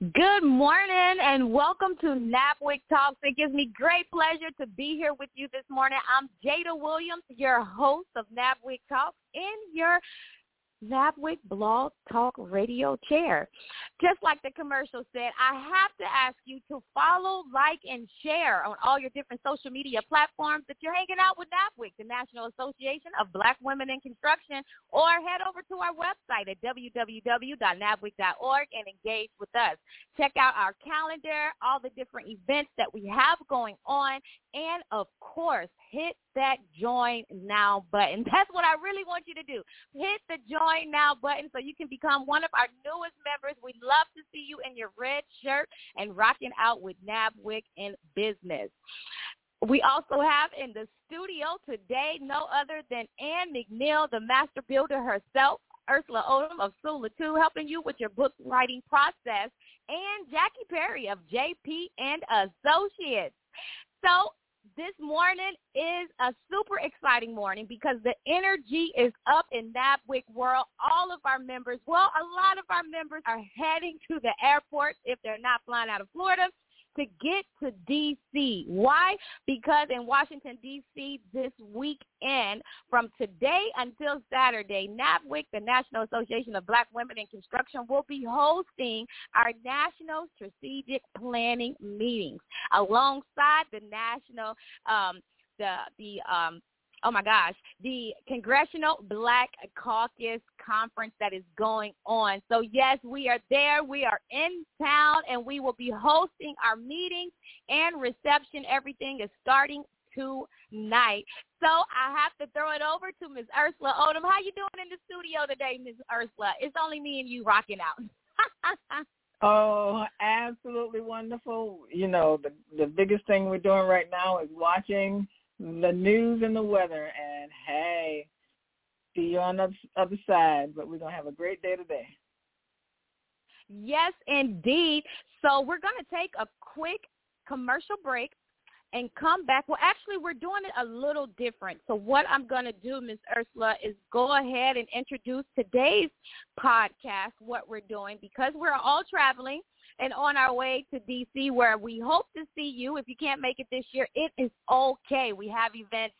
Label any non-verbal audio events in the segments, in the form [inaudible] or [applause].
Good morning and welcome to NABWIC Talks. It gives me great pleasure to be here with you this morning. I'm Jada Williams, your host of NABWIC Talks in your NABWIC Blog Talk Radio Chair. Just like the commercial said, I have to ask you to follow, like, and share on all your different social media platforms that you're hanging out with NABWIC, the National Association of Black Women in Construction, or head over to our website at www.nabwic.org and engage with us. Check out our calendar, all the different events that we have going on, and of course, hit that join now button. [laughs] That's what I really want you to do. Hit the join now button so you can become one of our newest members. We'd love to see you in your red shirt and rocking out with NABWIC in business. We also have in the studio today no other than Ann McNeil, the master builder herself, Ursula Odom of Sula 2, helping you with your book writing process, and Jackie Perry of JP and Associates. So this morning is a super exciting morning because the energy is up in NABWIC world. All of our members, well, a lot of our members are heading to the airport if they're not flying out of Florida to get to D.C. Why? Because in Washington, D.C. this weekend, from today until Saturday, NABWIC, the National Association of Black Women in Construction, will be hosting our National Strategic Planning meetings alongside the National, um, the, the um, oh my gosh, the Congressional Black Caucus Conference that is going on. So yes, we are there. We are in town and we will be hosting our meetings and reception. Everything is starting tonight. So I have to throw it over to Ms. Ursula Odom. How you doing in the studio today, Ms. Ursula? It's only me and you rocking out. [laughs] Oh, absolutely wonderful. You know, the the biggest thing we're doing right now is watching the news and the weather. And hey, see you on the other side. But we're gonna have a great day today. Yes, indeed. So we're gonna take a quick commercial break and come back. Well, actually, we're doing it a little different. So what I'm going to do, Ms. Ursula, is go ahead and introduce today's podcast, what we're doing, because we're all traveling and on our way to DC where we hope to see you. If you can't make it this year, it is okay. We have events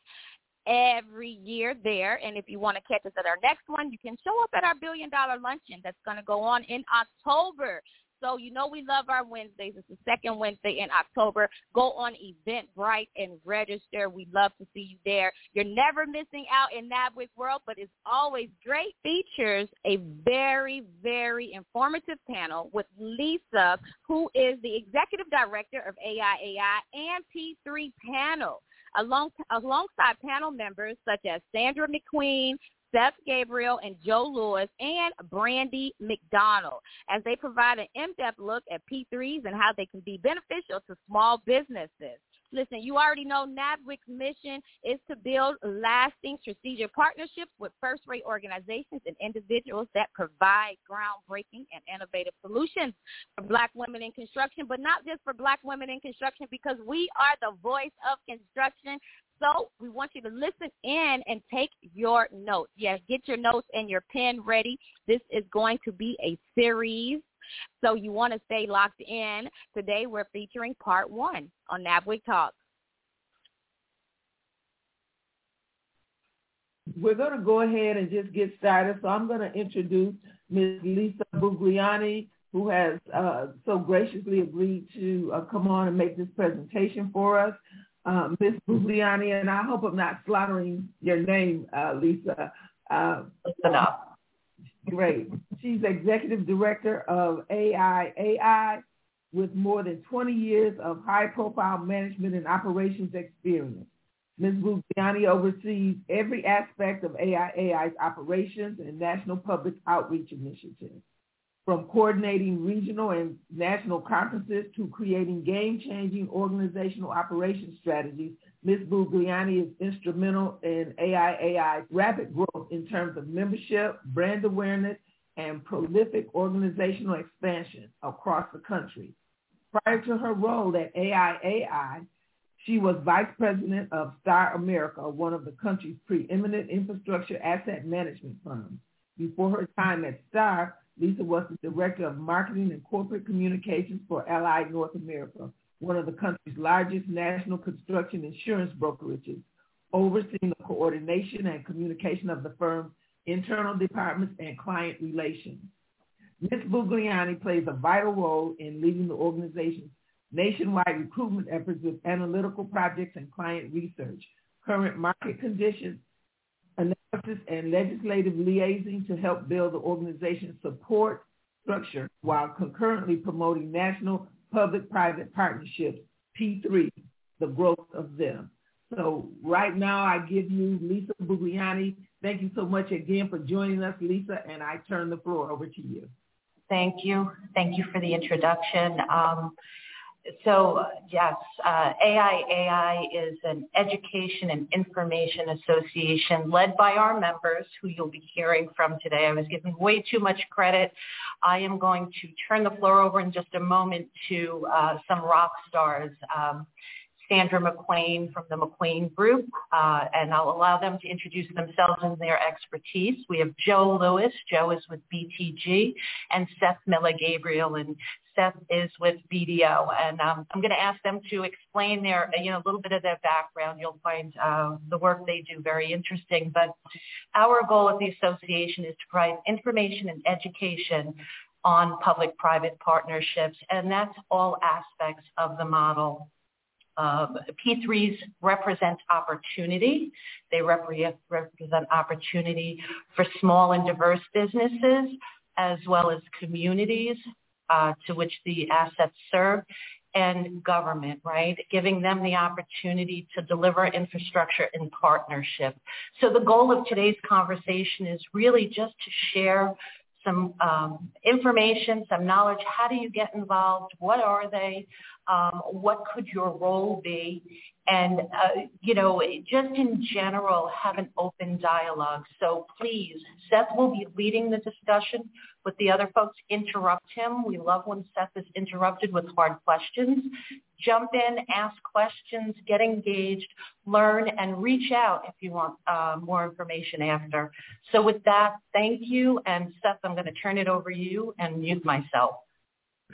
every year there. And if you want to catch us at our next one, you can show up at our billion dollar luncheon that's going to go on in October. So you know we love our Wednesdays. It's the second Wednesday in October. Go on Eventbrite and register. We love to see you there. You're never missing out in NABWIC World, but it's always great. Features a very, very informative panel with Lisa, who is the executive director of AIAI and P3 Panel. Along, alongside panel members such as Sandra McQuain, Seth Gabriel and Joe Lewis and Brandy McDonald as they provide an in-depth look at P3s and how they can be beneficial to small businesses. Listen, you already know NABWIC's mission is to build lasting strategic partnerships with first-rate organizations and individuals that provide groundbreaking and innovative solutions for black women in construction, but not just for black women in construction because we are the voice of construction So we want you to listen in and take your notes. Yes, get your notes and your pen ready. This is going to be a series. So you want to stay locked in. Today we're featuring part one on NABWIC Talk. We're going to go ahead and just get started. So I'm going to introduce Ms. Lisa Buglione, who has uh, so graciously agreed to uh, come on and make this presentation for us. Um, Ms. Buglione, and I hope I'm not slaughtering your name, uh, Lisa. Uh, enough. Great. She's executive director of AIAI with more than 20 years of high-profile management and operations experience. Ms. Buglione oversees every aspect of AIAI's operations and national public outreach initiatives, from coordinating regional and national conferences to creating game-changing organizational operations strategies. Ms. Buglione is instrumental in AIAI's rapid growth in terms of membership, brand awareness, and prolific organizational expansion across the country. Prior to her role at AIAI, she was vice president of Star America, one of the country's preeminent infrastructure asset management firms. Before her time at Star, Lisa was the director of marketing and corporate communications for Allied North America, one of the country's largest national construction insurance brokerages, overseeing the coordination and communication of the firm's internal departments and client relations. Ms. Buglione plays a vital role in leading the organization's nationwide recruitment efforts with analytical projects and client research, current market conditions, analysis, and legislative liaising to help build the organization's support structure while concurrently promoting national public-private partnerships, P3, the growth of them. So right now I give you Lisa Buglione. Thank you so much again for joining us, Lisa, and I turn the floor over to you. Thank you. Thank you for the introduction. Um, so yes, uh, AIAI is an education and information association led by our members who you'll be hearing from today. I was giving way too much credit. I am going to turn the floor over in just a moment to uh, some rock stars. Um, Sandra McQuain from the McQuain Group, uh, and I'll allow them to introduce themselves and their expertise. We have Joe Lewis. Joe is with BTG, and Seth Miller Gabriel. And Seth is with BDO, and um, I'm going to ask them to explain their, you know, a little bit of their background. You'll find uh, the work they do very interesting. But our goal at the association is to provide information and education on public-private partnerships, and that's all aspects of the model. Uh, P3s represent opportunity. They represent opportunity for small and diverse businesses as well as communities uh, to which the assets serve and government, right? Giving them the opportunity to deliver infrastructure in partnership. So the goal of today's conversation is really just to share some um, information, some knowledge. How do you get involved? What are they? Um, what could your role be? And, uh, you know, just in general, have an open dialogue. So please, Seth will be leading the discussion with the other folks. Interrupt him. We love when Seth is interrupted with hard questions. Jump in, ask questions, get engaged, learn, and reach out if you want uh, more information after. So with that, thank you. And Seth, I'm going to turn it over to you and mute myself.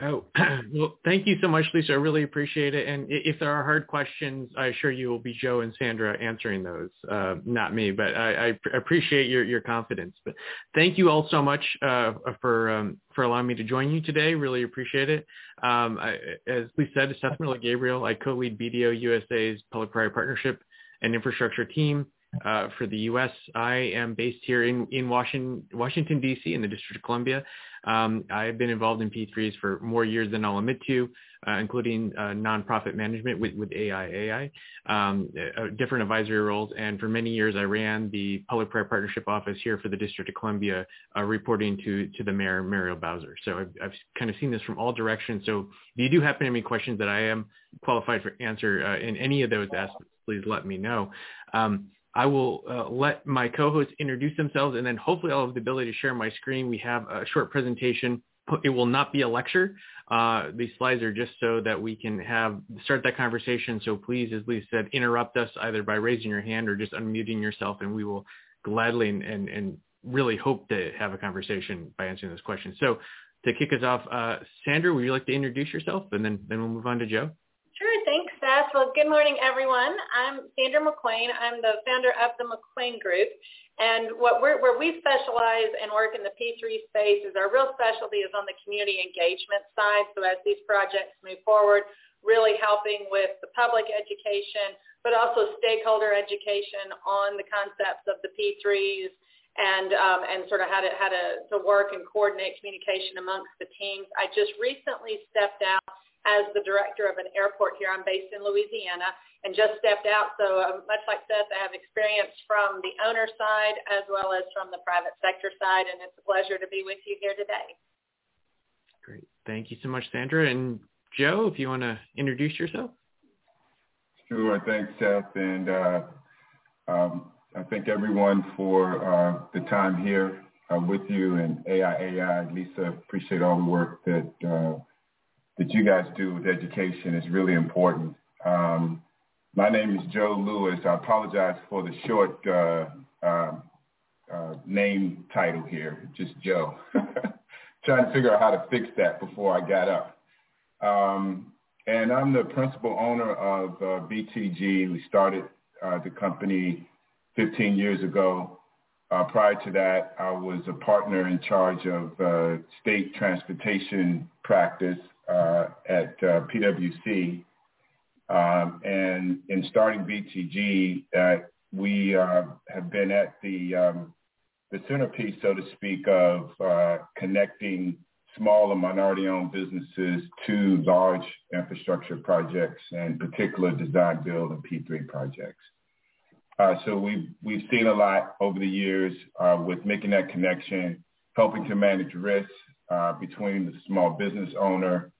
Oh, [clears throat] well, thank you so much, Lisa. I really appreciate it. And if there are hard questions, I assure you will be Joe and Sandra answering those, uh, not me. But I, I, appreciate your, your confidence. But thank you all so much uh, for um, for allowing me to join you today. Really appreciate it. Um, I, as we said, Seth Miller Gabriel. I co-lead BDO USA's public-private partnership and infrastructure team. Uh, for the U.S. I am based here in, in Washington, Washington, D.C. in the District of Columbia. Um, I've been involved in P3s for more years than I'll admit to, uh, including uh, nonprofit management with, with AIAI, um, uh, different advisory roles. And for many years, I ran the Public-Private Partnership Office here for the District of Columbia, uh, reporting to, to the mayor, Muriel Bowser. So I've, I've, kind of seen this from all directions. So if you do happen to have any questions that I am qualified for answer uh, in any of those aspects, please let me know. Um, I will uh, let my co-hosts introduce themselves and then hopefully I'll have the ability to share my screen. We have a short presentation it will not be a lecture. Uh, these slides are just so that we can have start that conversation. So please, as Lisa said, interrupt us either by raising your hand or just unmuting yourself, and we will gladly and, and, and really hope to have a conversation by answering those questions. So to kick us off, uh, Sandra, would you like to introduce yourself, and then then we'll move on to Joe. Well, good morning, everyone. I'm Sandra McQuain. I'm the founder of the McQuain Group. And what we're, where we specialize and work in the P3 space is our real specialty is on the community engagement side. So as these projects move forward, really helping with the public education, but also stakeholder education on the concepts of the P3s and um, and sort of how to how to, to work and coordinate communication amongst the teams. I just recently stepped out as the director of an airport here. I'm based in Louisiana and just stepped out. So uh, much like Seth, I have experience from the owner side as well as from the private sector side, and it's a pleasure to be with you here today. Great. Thank you so much, Sandra. And Joe, if you want to introduce yourself. Sure. Thanks, Seth. And uh, um, I thank everyone for uh, the time here uh, with you and AIAI. Lisa, appreciate all the work that uh, that you guys do with education is really important. Um, my name is Joe Lewis. I apologize for the short uh, uh, uh, name title here, just Joe. [laughs] Trying to figure out how to fix that before I got up. Um, and I'm the principal owner of uh, BTG. We started uh, the company 15 years ago. Uh, prior to that, I was a partner in charge of state transportation practice uh, at uh, PwC. Um, and in starting BTG, uh, we have been at the, um, the centerpiece, so to speak, of connecting small and minority-owned businesses to large infrastructure projects, and particular design, build, and P3 projects. Uh, so we've, we've seen a lot over the years uh, with making that connection, helping to manage risks uh, between the small business owner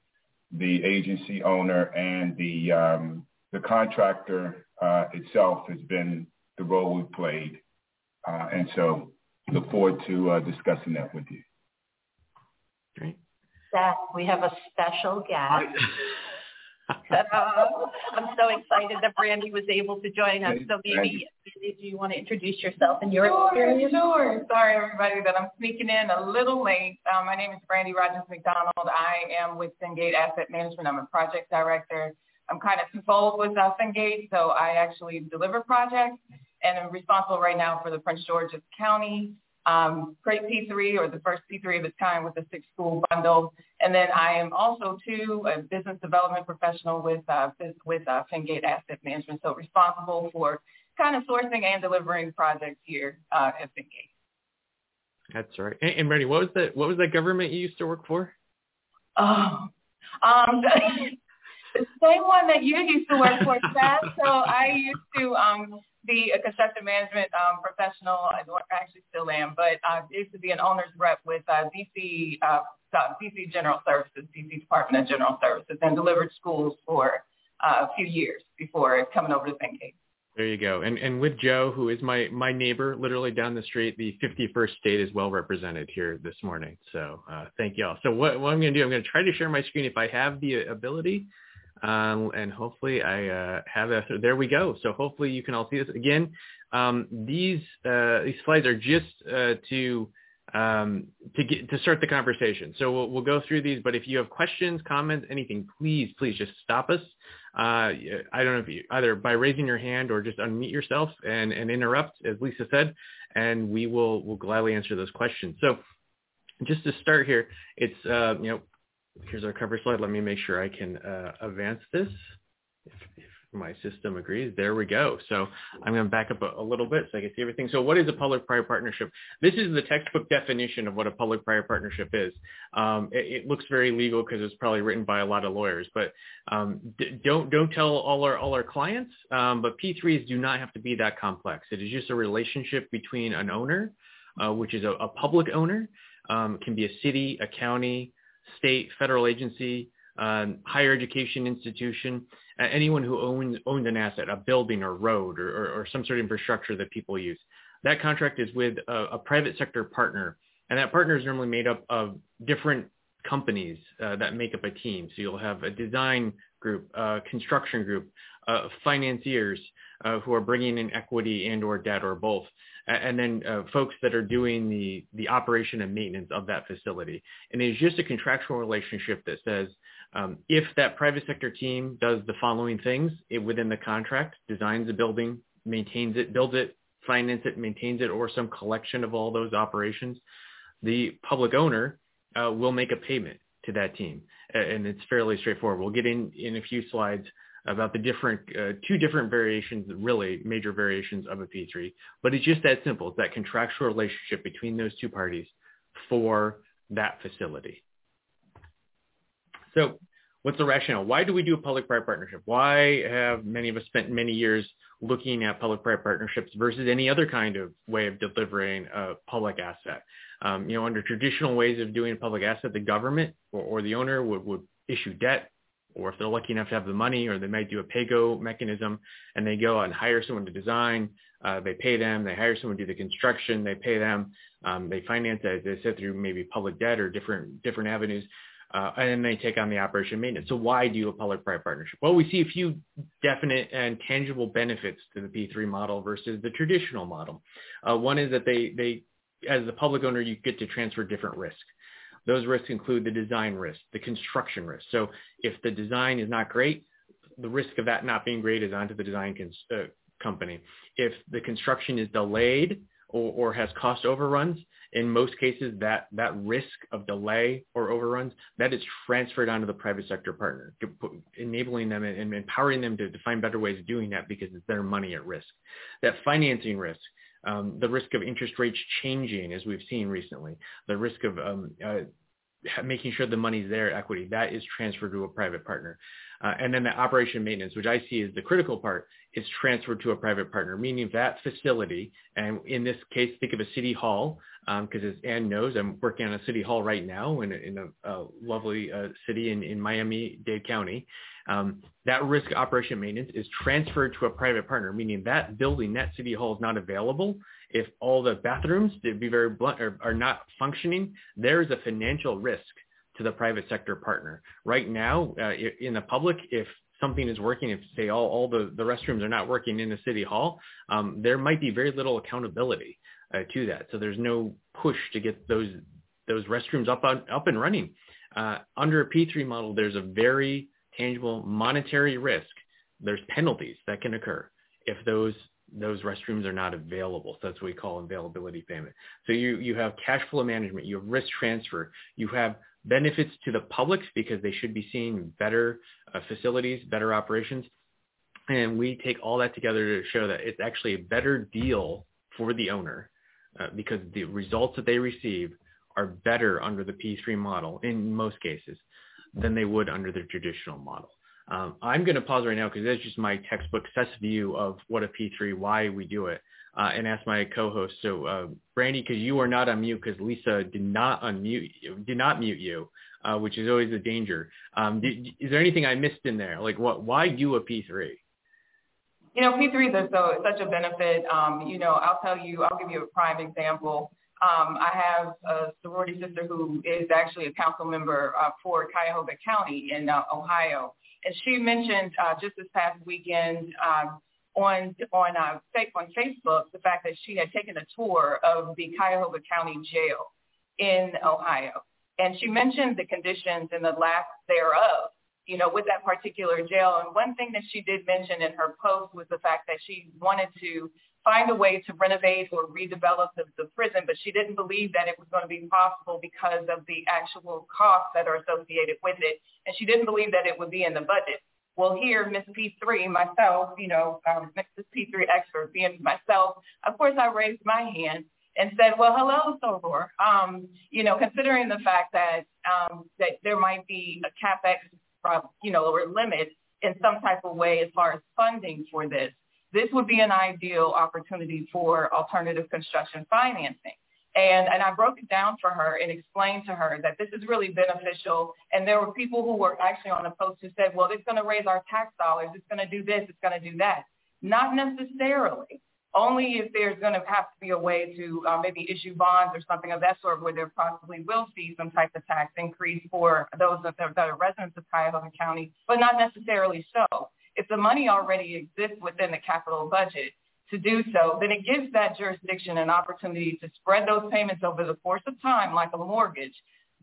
the agency owner and the um, the contractor uh, itself has been the role we've played, uh, and so look forward to uh, discussing that with you. Great. Seth, we have a special guest. [laughs] I'm so excited that Brandy was able to join us. So maybe, do you want to introduce yourself and your sure, experience? Sure. Sorry, everybody, that I'm sneaking in a little late. Um, my name is Brandy Rogers McDonald. I am with Fengate Asset Management. I'm a project director. I'm kind of twofold with uh, Fengate, so I actually deliver projects and I'm responsible right now for the Prince George's County um, Great P3 or the first P3 of its kind with the six school bundle. And then I am also too a business development professional with uh, with uh, Fengate Asset Management, so responsible for kind of sourcing and delivering projects here uh, at Fengate. That's right. And, and Brandy, what was that? What was that government you used to work for? Oh, um, [laughs] the same one that you used to work for, Seth. So I used to um, be a construction management um, professional. I actually still am, but I used to be an owner's rep with uh, DC uh, DC General Services, DC Department of General Services, and delivered schools for uh, a few years before coming over to Fengate. There you go. And and with Joe, who is my my neighbor, literally down the street, the 51st state is well represented here this morning. So uh, thank y'all. So what, what I'm going to do, I'm going to try to share my screen if I have the ability. Um, and hopefully I uh, have that. So there we go. So hopefully you can all see this again. Um, these uh, these slides are just uh, to um, to get to start the conversation. So we'll, we'll go through these. But if you have questions, comments, anything, please please just stop us. Uh, I don't know if you either by raising your hand or just unmute yourself and, and interrupt, as Lisa said, and we will will gladly answer those questions. So just to start here, it's uh, you know here's our cover slide. Let me make sure I can uh, advance this. If, if, my system agrees, there we go. So I'm going to back up a, a, little bit so I can see everything. So what is a public-private partnership? This is the textbook definition of what a public-private partnership is. Um, it, it, looks very legal because it's probably written by a lot of lawyers, but um, d- don't don't tell all our all our clients. Um, but P3s do not have to be that complex. It is just a relationship between an owner, uh, which is a, a public owner, um, can be a city, a county, state, federal agency, um, higher education institution, anyone who owns owns an asset, a building or road or, or, or, some sort of infrastructure that people use. That contract is with a, a, private sector partner, and that partner is normally made up of different companies uh, that make up a team. So you'll have a design group, a construction group, uh, financiers uh, who are bringing in equity and or debt or both, and then uh, folks that are doing the, the operation and maintenance of that facility. And it's just a contractual relationship that says um, if that private sector team does the following things it, within the contract, designs a building, maintains it, builds it, finance it, maintains it, or some collection of all those operations, the public owner uh, will make a payment to that team. And it's fairly straightforward. We'll get in in a few slides about the different, uh, two different variations, really major variations of a P3. But it's just that simple. It's that contractual relationship between those two parties for that facility. So what's the rationale? Why do we do a public-private partnership? Why have many of us spent many years looking at public-private partnerships versus any other kind of way of delivering a public asset? Um, you know, under traditional ways of doing a public asset, the government or, or the owner would, would issue debt or if they're lucky enough to have the money, or they might do a pay-go mechanism, and they go and hire someone to design. Uh, they pay them. They hire someone to do the construction. They pay them. Um, they finance it. They sit through maybe public debt or different different avenues, uh, and they take on the operation maintenance. So why do a public-private partnership? Well, we see a few definite and tangible benefits to the P3 model versus the traditional model. Uh, one is that they they as the public owner, you get to transfer different risk. Those risks include the design risk, the construction risk. So if the design is not great, the risk of that not being great is onto the design cons- uh, company. If the construction is delayed or, or, has cost overruns, in most cases that, that risk of delay or overruns, that is transferred onto the private sector partner, enabling them and empowering them to, to find better ways of doing that because it's their money at risk. That financing risk, um, the risk of interest rates changing, as we've seen recently, the risk of um, uh, making sure the money's there, equity, that is transferred to a private partner. Uh, and then the operation maintenance, which I see as the critical part, is transferred to a private partner, meaning that facility, and in this case, think of a city hall, because um, as Ann knows, I'm working on a city hall right now in a, in a, a lovely uh, city in, in Miami-Dade County. Um, that risk operation maintenance is transferred to a private partner, meaning that building, that city hall is not available. If all the bathrooms, to be very blunt, are, are not functioning, there is a financial risk to the private sector partner. Right now, uh, in the public, if something is working, if say all, all the, the restrooms are not working in the city hall, um, there might be very little accountability uh, to that. So there's no push to get those those restrooms up on, up and running. Uh, under a P3 model, there's a very tangible monetary risk, there's penalties that can occur if those those restrooms are not available. So that's what we call availability payment. So you, you have cash flow management, you have risk transfer, you have benefits to the public because they should be seeing better uh, facilities, better operations. And we take all that together to show that it's actually a better deal for the owner uh, because the results that they receive are better under the P3 model in most cases than they would under the traditional model. Um, I'm going to pause right now because that's just my textbook set view of what a P3, why we do it, uh, and ask my co-host. So, uh, Brandy, because you are not on mute because Lisa did not unmute you, did not mute you, uh, which is always a danger. Um, did, is there anything I missed in there? Like, what? Why do a P3? You know, P3s are so such a benefit. Um, you know, I'll tell you, I'll give you a prime example. Um, I have a sorority sister who is actually a council member uh, for Cuyahoga County in uh, Ohio, and she mentioned uh, just this past weekend um, on on uh, on Facebook the fact that she had taken a tour of the Cuyahoga County Jail in Ohio, and she mentioned the conditions and the lack thereof you know, with that particular jail. And one thing that she did mention in her post was the fact that she wanted to find a way to renovate or redevelop the, the prison, but she didn't believe that it was going to be possible because of the actual costs that are associated with it. And she didn't believe that it would be in the budget. Well, here, Miss P3, myself, you know, um, Miss P3 expert, being myself, of course, I raised my hand and said, well, hello, Soror. Um, you know, considering the fact that um, that there might be a capex, uh, you know, or limit in some type of way as far as funding for this this would be an ideal opportunity for alternative construction financing. And, and I broke it down for her and explained to her that this is really beneficial. And there were people who were actually on the post who said, well, it's going to raise our tax dollars. It's going to do this. It's going to do that. Not necessarily. only if there's going to have to be a way to uh, maybe issue bonds or something of that sort where there possibly will see some type of tax increase for those that are, that are residents of Cuyahoga County, but not necessarily so. If the money already exists within the capital budget to do so, then it gives that jurisdiction an opportunity to spread those payments over the course of time like a mortgage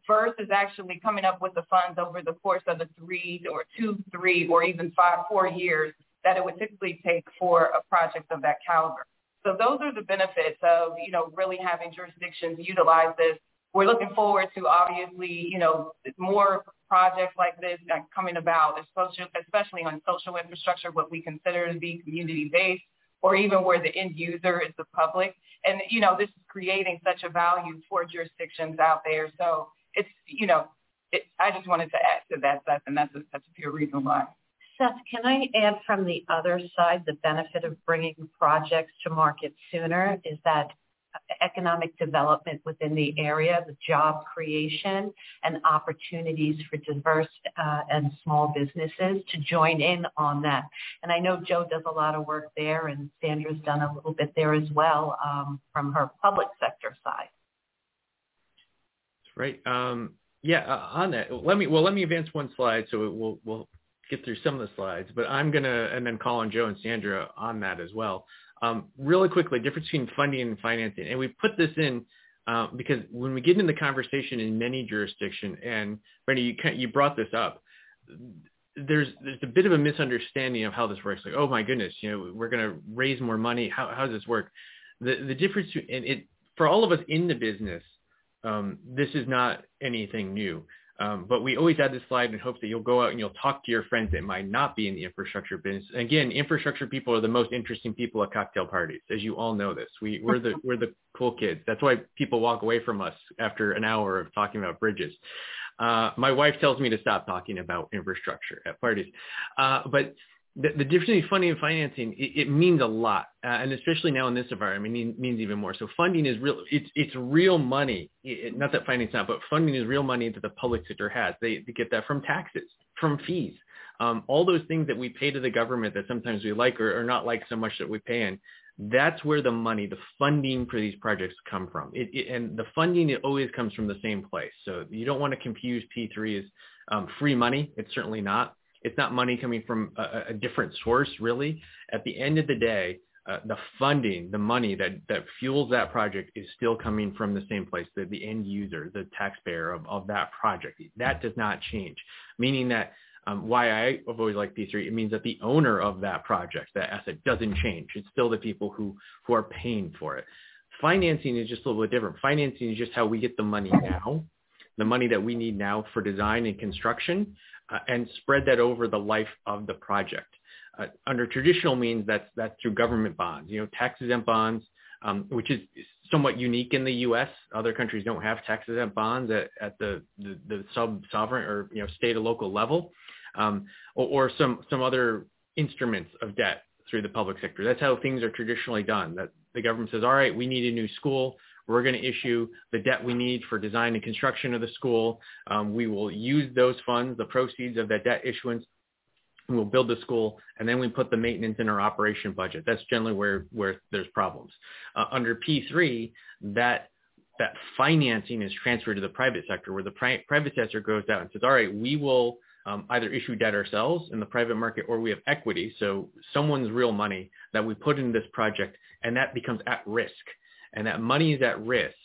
versus actually coming up with the funds over the course of the three or two, three, or even five, four years that it would typically take for a project of that caliber. So those are the benefits of, you know, really having jurisdictions utilize this. We're looking forward to obviously, you know, more projects like this coming about, especially on social infrastructure, what we consider to be community-based, or even where the end user is the public. And, you know, this is creating such a value for jurisdictions out there. So it's, you know, it, I just wanted to add to that, Seth, and that's a, that's a pure reason why. Seth, can I add from the other side, the benefit of bringing projects to market sooner is that economic development within the area, the job creation, and opportunities for diverse uh, and small businesses to join in on that. And I know Joe does a lot of work there, and Sandra's done a little bit there as well um, from her public sector side. Right. Um, yeah. Uh, on that, let me well let me advance one slide so we'll we'll get through some of the slides, but I'm gonna and then call on Joe and Sandra on that as well. Um, really quickly, difference between funding and financing, and we put this in uh, because when we get into the conversation in many jurisdictions, and Brandy, you you brought this up. There's there's a bit of a misunderstanding of how this works. Like, oh my goodness, you know, we're going to raise more money. How how does this work? The the difference and it for all of us in the business, um, this is not anything new. Um, but we always add this slide in hopes that you'll go out and you'll talk to your friends that might not be in the infrastructure business. Again, infrastructure people are the most interesting people at cocktail parties, as you all know this. We, we're the [laughs] we're the cool kids. That's why people walk away from us after an hour of talking about bridges. Uh, my wife tells me to stop talking about infrastructure at parties, uh, but the, the difference between funding and financing, it, it means a lot, uh, and especially now in this environment, it means even more. So funding is real; it's it's real money. It, not that funding's not, but funding is real money that the public sector has. They, they get that from taxes, from fees, um, all those things that we pay to the government that sometimes we like or, or not like so much that we pay in. That's where the money, the funding for these projects come from. It, and the funding it always comes from the same place. So you don't want to confuse P3 as um, free money. It's certainly not it's not money coming from a, a different source, really. At the end of the day, uh, the funding, the money that, that fuels that project is still coming from the same place, the, the end user, the taxpayer of, of that project. That does not change, meaning that um, why I have always liked P3, it means that the owner of that project, that asset, doesn't change. It's still the people who, who are paying for it. Financing is just a little bit different. Financing is just how we get the money now, the money that we need now for design and construction uh, and spread that over the life of the project. Uh, under traditional means, that's that's through government bonds, you know, tax-exempt bonds, um, which is somewhat unique in the U.S. Other countries don't have tax-exempt bonds at, at the, the, the sub-sovereign or you know state or local level, um, or, or some some other instruments of debt through the public sector. That's how things are traditionally done. That the government says, all right, we need a new school. We're going to issue the debt we need for design and construction of the school. Um, we will use those funds, the proceeds of that debt issuance. We'll build the school, and then we put the maintenance in our operation budget. That's generally where, where there's problems. Uh, under P3, that that financing is transferred to the private sector, where the pri- private sector goes out and says, all right, we will um, either issue debt ourselves in the private market or we have equity, so someone's real money that we put in this project, and that becomes at risk and that money is at risk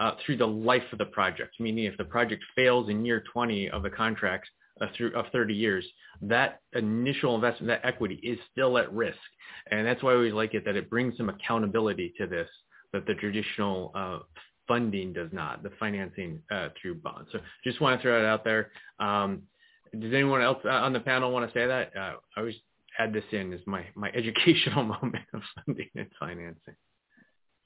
uh, through the life of the project, meaning if the project fails in year 20 of the contract uh, through of 30 years, that initial investment, that equity is still at risk. And that's why we like it that it brings some accountability to this that the traditional uh, funding does not, the financing uh, through bonds. So just want to throw it out there. Um, does anyone else uh, on the panel want to say that? Uh, I always add this in as my, my [laughs] educational moment of funding and financing.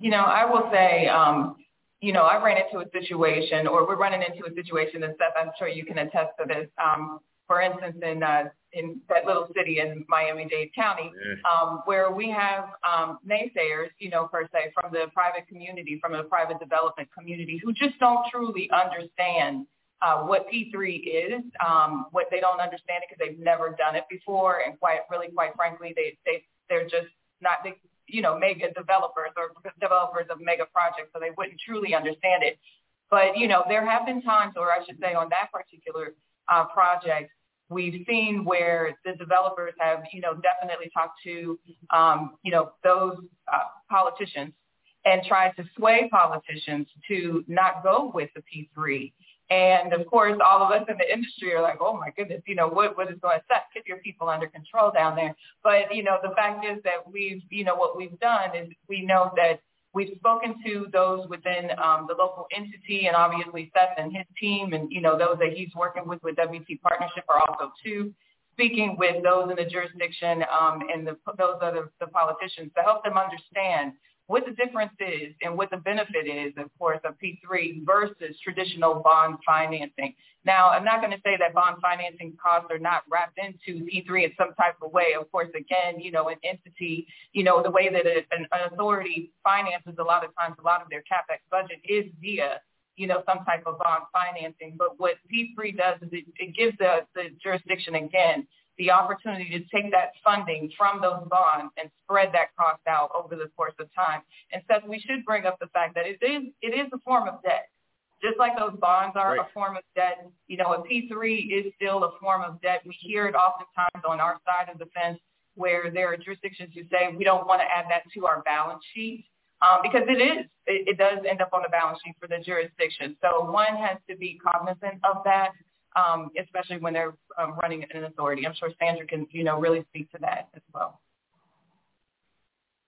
You know, I will say, um, you know, I ran into a situation, or we're running into a situation, and Seth, I'm sure you can attest to this. Um, for instance, in uh, in that little city in Miami-Dade County, um, where we have um, naysayers, you know, per se, from the private community, from the private development community, who just don't truly understand uh, what P3 is. Um, what they don't understand it because they've never done it before, and quite really, quite frankly, they they they're just not. They, you know, mega developers or developers of mega projects, so they wouldn't truly understand it. But, you know, there have been times, or I should say on that particular uh, project, we've seen where the developers have, you know, definitely talked to, um, you know, those uh, politicians and tried to sway politicians to not go with the P3 and of course, all of us in the industry are like, oh my goodness, you know, what, what is going to get your people under control down there. But, you know, the fact is that we've, you know, what we've done is we know that we've spoken to those within um, the local entity and obviously Seth and his team and, you know, those that he's working with with WT Partnership are also too speaking with those in the jurisdiction um, and the, those other the politicians to help them understand what the difference is and what the benefit is, of course, of P3 versus traditional bond financing. Now, I'm not going to say that bond financing costs are not wrapped into P3 in some type of way. Of course, again, you know, an entity, you know, the way that an, an authority finances a lot of times, a lot of their CapEx budget is via you know, some type of bond financing. But what P3 does is it, it gives the, the jurisdiction, again, the opportunity to take that funding from those bonds and spread that cost out over the course of time. And so we should bring up the fact that it is it is a form of debt. Just like those bonds are right. a form of debt, you know, a P3 is still a form of debt. We hear it oftentimes on our side of the fence where there are jurisdictions who say we don't want to add that to our balance sheet. Um, because it is, it, it does end up on the balance sheet for the jurisdiction. So one has to be cognizant of that um, especially when they're um, running an authority. I'm sure Sandra can, you know, really speak to that as well.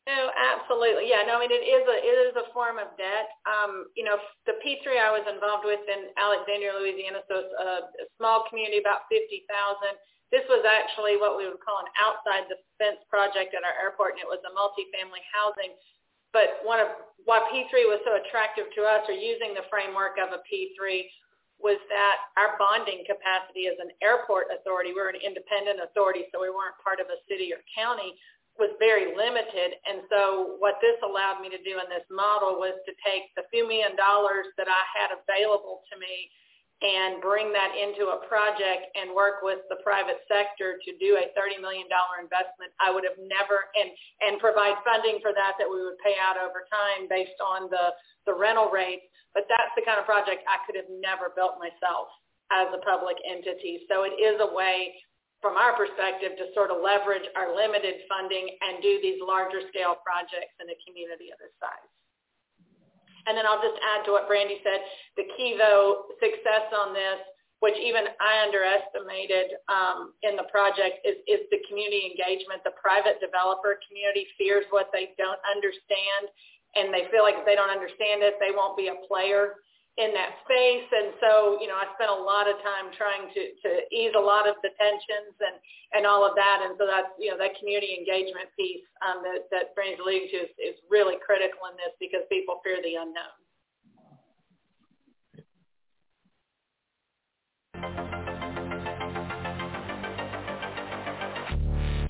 No, absolutely. Yeah, no, I mean it is a it is a form of debt. Um, you know, the P3 I was involved with in Alexandria, Louisiana, so it's a, a small community, about fifty thousand. This was actually what we would call an outside the fence project at our airport, and it was a multifamily housing. But one of why P3 was so attractive to us, or using the framework of a P3, was that our bonding capacity as an airport authority, we're an independent authority, so we weren't part of a city or county, was very limited. And so what this allowed me to do in this model was to take the few million dollars that I had available to me and bring that into a project and work with the private sector to do a $30 million investment. I would have never, and, and provide funding for that that we would pay out over time based on the, the rental rates. But that's the kind of project I could have never built myself as a public entity. So it is a way from our perspective to sort of leverage our limited funding and do these larger scale projects in a community of this size. And then I'll just add to what Brandy said. The key, though, success on this, which even I underestimated um, in the project, is, is the community engagement. The private developer community fears what they don't understand, and they feel like if they don't understand it, they won't be a player in that space. And so, you know, I spent a lot of time trying to, to ease a lot of the tensions and, and all of that. And so that's, you know, that community engagement piece um, that, that Brandy's alluding to is, is really critical in this because people fear the unknown.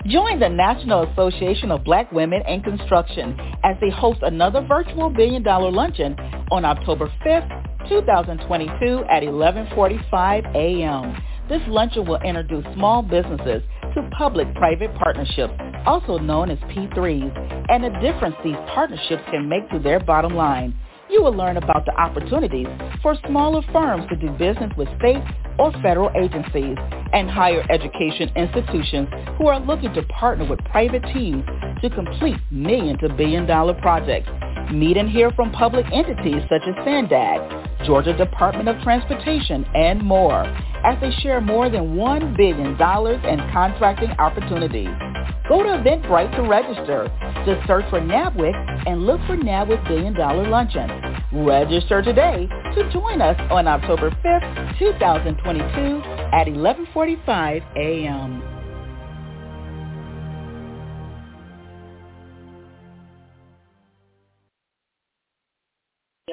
Join the National Association of Black Women in Construction as they host another virtual billion dollar luncheon on October 5th 2022 at 11:45 a.m. This luncheon will introduce small businesses to public-private partnerships, also known as P3s, and the difference these partnerships can make to their bottom line. You will learn about the opportunities for smaller firms to do business with state or federal agencies and higher education institutions who are looking to partner with private teams to complete million to billion dollar projects. Meet and hear from public entities such as SANDAG, Georgia Department of Transportation, and more as they share more than $1 billion in contracting opportunities. Go to Eventbrite to register. Just search for NABWIC and look for NABWIC Billion Dollar Luncheon. Register today to join us on October 5th, 2022 at 11:45 a.m.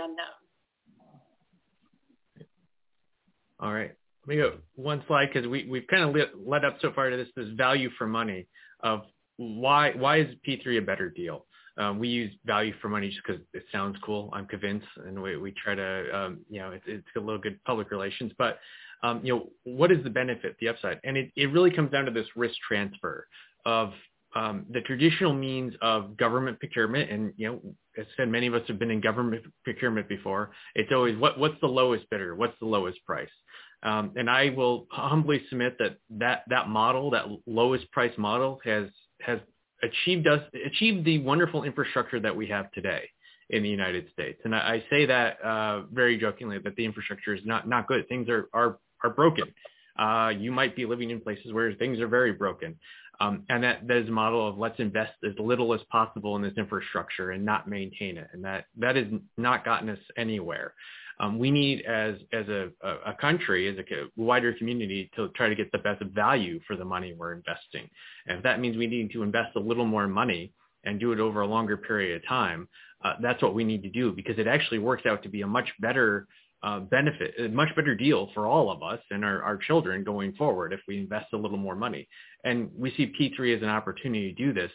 unknown. All right. Let me go one slide because we, we've kind of lit, led up so far to this, this value for money of why, why is P3 a better deal? Um, we use value for money just because it sounds cool. I'm convinced, and we, we try to, um, you know, it's, it's a little good public relations. But, um, you know, what is the benefit, the upside? And it, it really comes down to this risk transfer of um, the traditional means of government procurement, and you know, as I said, many of us have been in government procurement before. It's always what what's the lowest bidder, what's the lowest price, um, and I will humbly submit that that that model, that lowest price model, has has achieved us achieved the wonderful infrastructure that we have today in the United States. And I, I say that uh, very jokingly that the infrastructure is not not good. Things are are are broken. Uh, you might be living in places where things are very broken. Um, and that, that is a model of let's invest as little as possible in this infrastructure and not maintain it. And that, that has not gotten us anywhere. Um, we need as, as a, a country, as a wider community to try to get the best value for the money we're investing. And if that means we need to invest a little more money and do it over a longer period of time, uh, that's what we need to do because it actually works out to be a much better uh, benefit, a much better deal for all of us and our, our children going forward if we invest a little more money. And we see P3 as an opportunity to do this,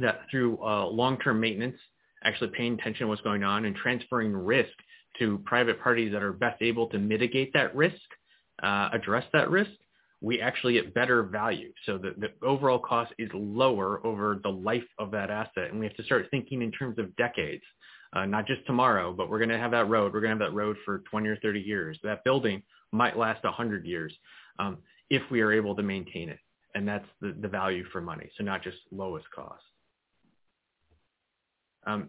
that through uh, long-term maintenance, actually paying attention to what's going on and transferring risk to private parties that are best able to mitigate that risk, uh, address that risk, we actually get better value. So the, the overall cost is lower over the life of that asset. And we have to start thinking in terms of decades uh, not just tomorrow, but we're going to have that road. We're going to have that road for 20 or 30 years. That building might last 100 years um, if we are able to maintain it. And that's the, the value for money. So not just lowest cost. Um,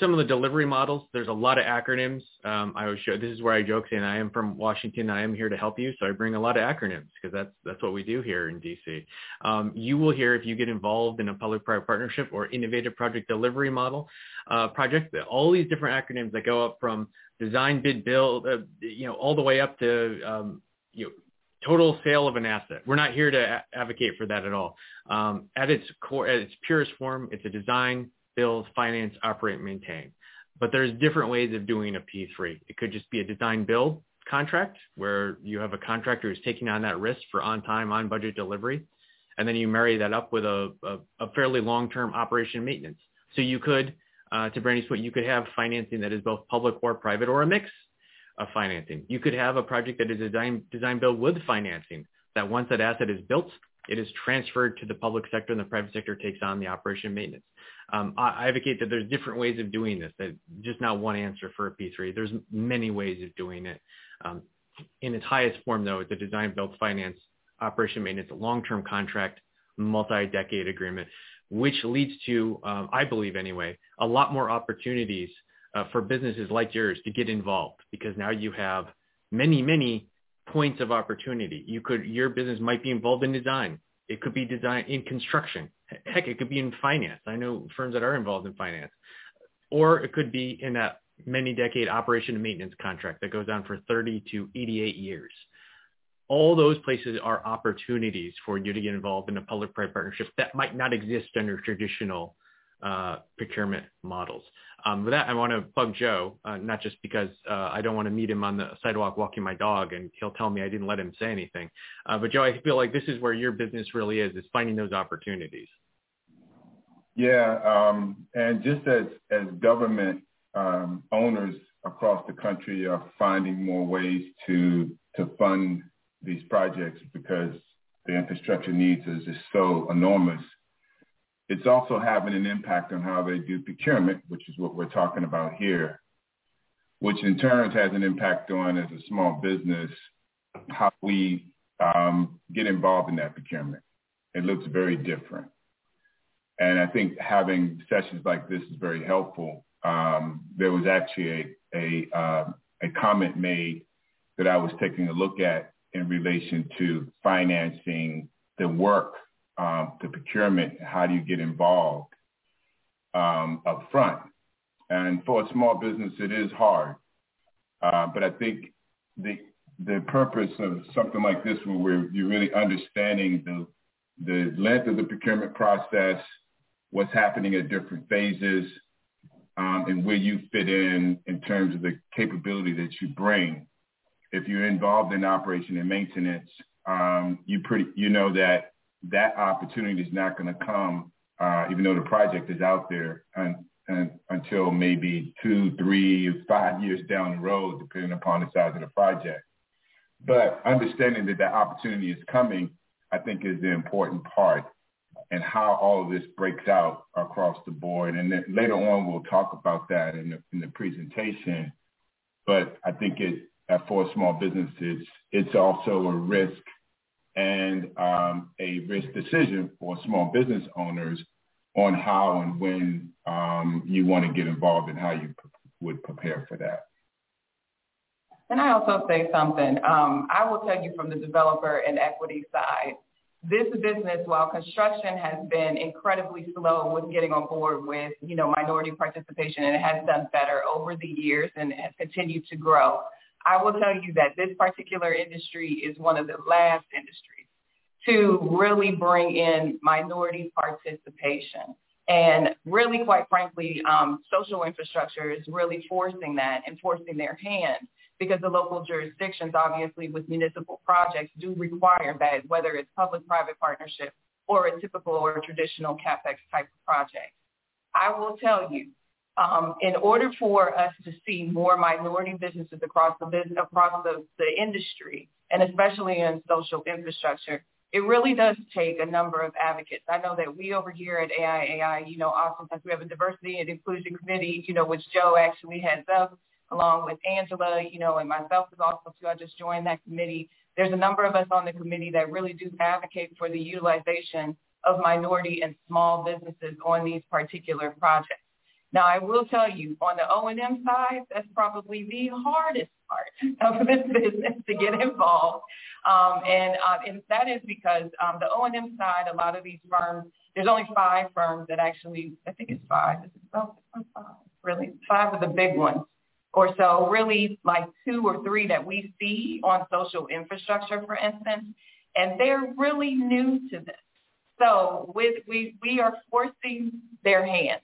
some of the delivery models, there's a lot of acronyms. Um, I always show, this is where I joke saying I am from Washington. I am here to help you. So I bring a lot of acronyms because that's, that's what we do here in DC. Um, you will hear if you get involved in a public-private partnership or innovative project delivery model uh, project, all these different acronyms that go up from design, bid, build, uh, you know, all the way up to, um, you know, total sale of an asset. We're not here to advocate for that at all. Um, at its core, at its purest form, it's a design, build, finance, operate, maintain. But there's different ways of doing a P3. It could just be a design build contract where you have a contractor who's taking on that risk for on time, on budget delivery. And then you marry that up with a, a, a fairly long-term operation maintenance. So you could, uh, to Brandy's point, you could have financing that is both public or private or a mix of financing. You could have a project that is design, design build with financing that once that asset is built, it is transferred to the public sector and the private sector takes on the operation maintenance. Um, I advocate that there's different ways of doing this, that just not one answer for a P3. There's many ways of doing it. Um, in its highest form, though, a design, build, finance, operation, maintenance, long-term contract, multi-decade agreement, which leads to, um, I believe anyway, a lot more opportunities uh, for businesses like yours to get involved because now you have many, many points of opportunity. You could, your business might be involved in design. It could be design in construction. Heck, it could be in finance. I know firms that are involved in finance. Or it could be in that many decade operation and maintenance contract that goes on for 30 to 88 years. All those places are opportunities for you to get involved in a public-private partnership that might not exist under traditional uh, procurement models. Um, with that, I want to plug Joe, uh, not just because uh, I don't want to meet him on the sidewalk walking my dog and he'll tell me I didn't let him say anything. Uh, but Joe, I feel like this is where your business really is, is finding those opportunities. Yeah, um, and just as, as government um, owners across the country are finding more ways to to fund these projects because the infrastructure needs is just so enormous it's also having an impact on how they do procurement, which is what we're talking about here, which in turn has an impact on, as a small business, how we um, get involved in that procurement. It looks very different. And I think having sessions like this is very helpful. Um, there was actually a, a, uh, a comment made that I was taking a look at in relation to financing the work um, the procurement, how do you get involved um, up front? And for a small business, it is hard. Uh, but I think the the purpose of something like this, where you're really understanding the the length of the procurement process, what's happening at different phases, um, and where you fit in in terms of the capability that you bring. If you're involved in operation and maintenance, um, you pretty you know that that opportunity is not going to come, uh, even though the project is out there, and, and until maybe two, three, five years down the road, depending upon the size of the project. But understanding that that opportunity is coming, I think, is the important part. and how all of this breaks out across the board. And then later on, we'll talk about that in the, in the presentation. But I think it, for small businesses, it's also a risk and um, a risk decision for small business owners on how and when um, you want to get involved and how you p- would prepare for that. Can I also say something? Um, I will tell you from the developer and equity side, this business, while construction has been incredibly slow with getting on board with, you know, minority participation, and it has done better over the years and has continued to grow. I will tell you that this particular industry is one of the last industries to really bring in minority participation. And really, quite frankly, um, social infrastructure is really forcing that and forcing their hand because the local jurisdictions, obviously, with municipal projects do require that, whether it's public-private partnership or a typical or traditional CapEx type of project. I will tell you, um, in order for us to see more minority businesses across the business, across the, the industry, and especially in social infrastructure, it really does take a number of advocates. I know that we over here at AIAI, you know, oftentimes we have a diversity and inclusion committee, you know, which Joe actually heads up along with Angela, you know, and myself as also too. I just joined that committee. There's a number of us on the committee that really do advocate for the utilization of minority and small businesses on these particular projects. Now, I will tell you, on the O&M side, that's probably the hardest part [laughs] of this business to get involved. Um, and, uh, and that is because um, the O&M side, a lot of these firms, there's only five firms that actually, I think it's five, it's five, really, five of the big ones or so, really like two or three that we see on social infrastructure, for instance, and they're really new to this. So with, we, we are forcing their hand.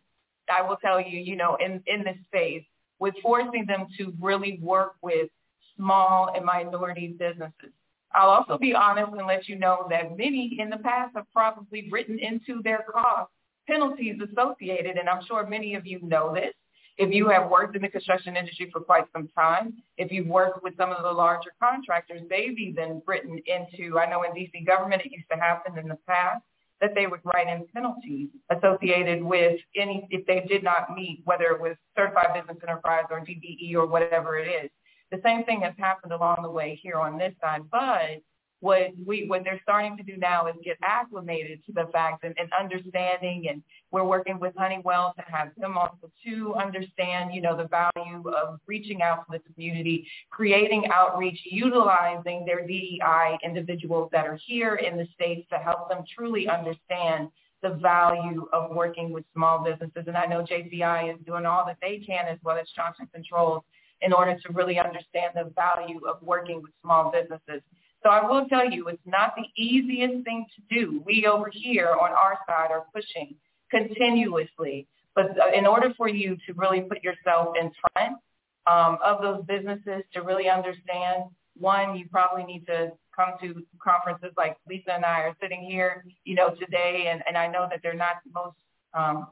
I will tell you, you know, in, in this space, with forcing them to really work with small and minority businesses. I'll also be honest and let you know that many in the past have probably written into their costs penalties associated, and I'm sure many of you know this, if you have worked in the construction industry for quite some time, if you've worked with some of the larger contractors, they've even written into, I know in DC government it used to happen in the past, that they would write in penalties associated with any, if they did not meet, whether it was certified business enterprise or DBE or whatever it is. The same thing has happened along the way here on this side, but what we what they're starting to do now is get acclimated to the fact and, and understanding and we're working with Honeywell to have them also to understand, you know, the value of reaching out to the community, creating outreach, utilizing their DEI individuals that are here in the States to help them truly understand the value of working with small businesses. And I know JCI is doing all that they can as well as Johnson Controls in order to really understand the value of working with small businesses. So I will tell you, it's not the easiest thing to do. We over here on our side are pushing continuously. But uh, in order for you to really put yourself in front um, of those businesses to really understand, one, you probably need to come to conferences like Lisa and I are sitting here, you know, today, and, and I know that they're not the most, um,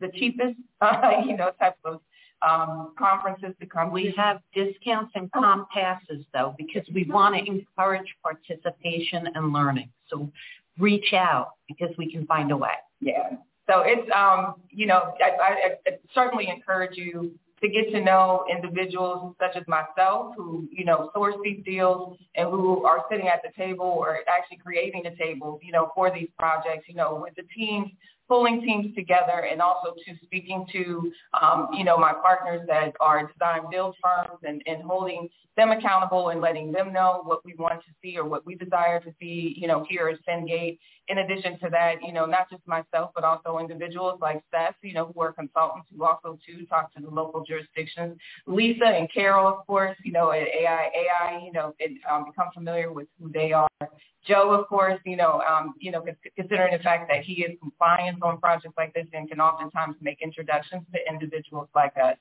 the cheapest, uh, [laughs] you know, type of um, conferences to come. We have discounts and comp passes though, because we want to encourage participation and learning. So reach out because we can find a way. Yeah. So it's, um, you know, I, I, I certainly encourage you to get to know individuals such as myself who, you know, source these deals and who are sitting at the table or actually creating the table, you know, for these projects, you know, with the teams pulling teams together and also to speaking to, um, you know, my partners that are design build firms and, and holding them accountable and letting them know what we want to see or what we desire to see, you know, here at Fengate. In addition to that, you know, not just myself, but also individuals like Seth, you know, who are consultants who also too talk to the local jurisdictions. Lisa and Carol, of course, you know, at AI, AI, you know, and, um, become familiar with who they are. Joe, of course, you know, um, you know, considering the fact that he is compliant on projects like this and can oftentimes make introductions to individuals like us.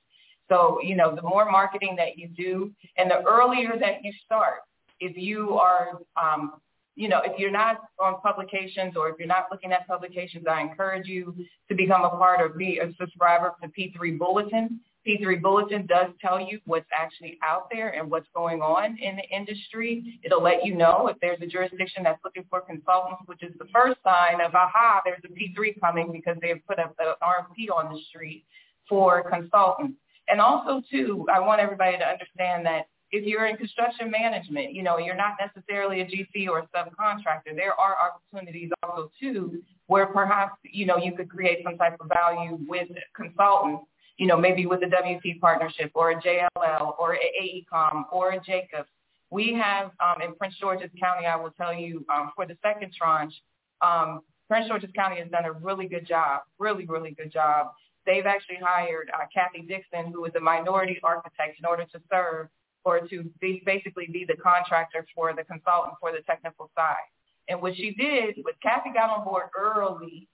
So, you know, the more marketing that you do and the earlier that you start, if you are, um, you know, if you're not on publications or if you're not looking at publications, I encourage you to become a part or be a subscriber to P3 Bulletin P3 Bulletin does tell you what's actually out there and what's going on in the industry. It'll let you know if there's a jurisdiction that's looking for consultants, which is the first sign of, aha, there's a P3 coming because they've put up an RFP on the street for consultants. And also, too, I want everybody to understand that if you're in construction management, you know, you're not necessarily a GC or a subcontractor. There are opportunities also, too, where perhaps, you know, you could create some type of value with consultants, you know, maybe with a WT partnership or a JLL or a AECOM or a Jacobs. We have um, in Prince George's County, I will tell you, um, for the second tranche, um, Prince George's County has done a really good job, really, really good job. They've actually hired uh, Kathy Dixon, who is a minority architect, in order to serve or to be, basically be the contractor for the consultant for the technical side. And what she did was Kathy got on board early.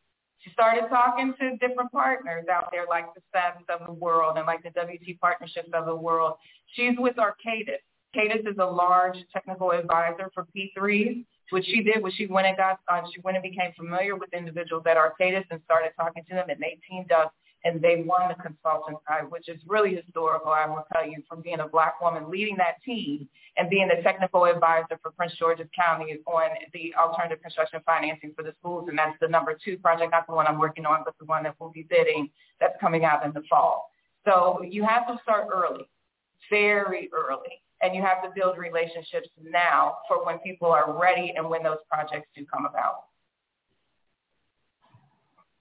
She started talking to different partners out there like the SABs of the world and like the WT partnerships of the world. She's with Arcadis. Arcadis is a large technical advisor for P3. What she did was she went and got, uh, she went and became familiar with individuals at Arcadis and started talking to them and they teamed up and they won the consultant side, which is really historical, I will tell you, from being a black woman leading that team and being the technical advisor for Prince George's County on the alternative construction financing for the schools. And that's the number two project, not the one I'm working on, but the one that we'll be bidding that's coming out in the fall. So you have to start early, very early. And you have to build relationships now for when people are ready and when those projects do come about.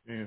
Yeah.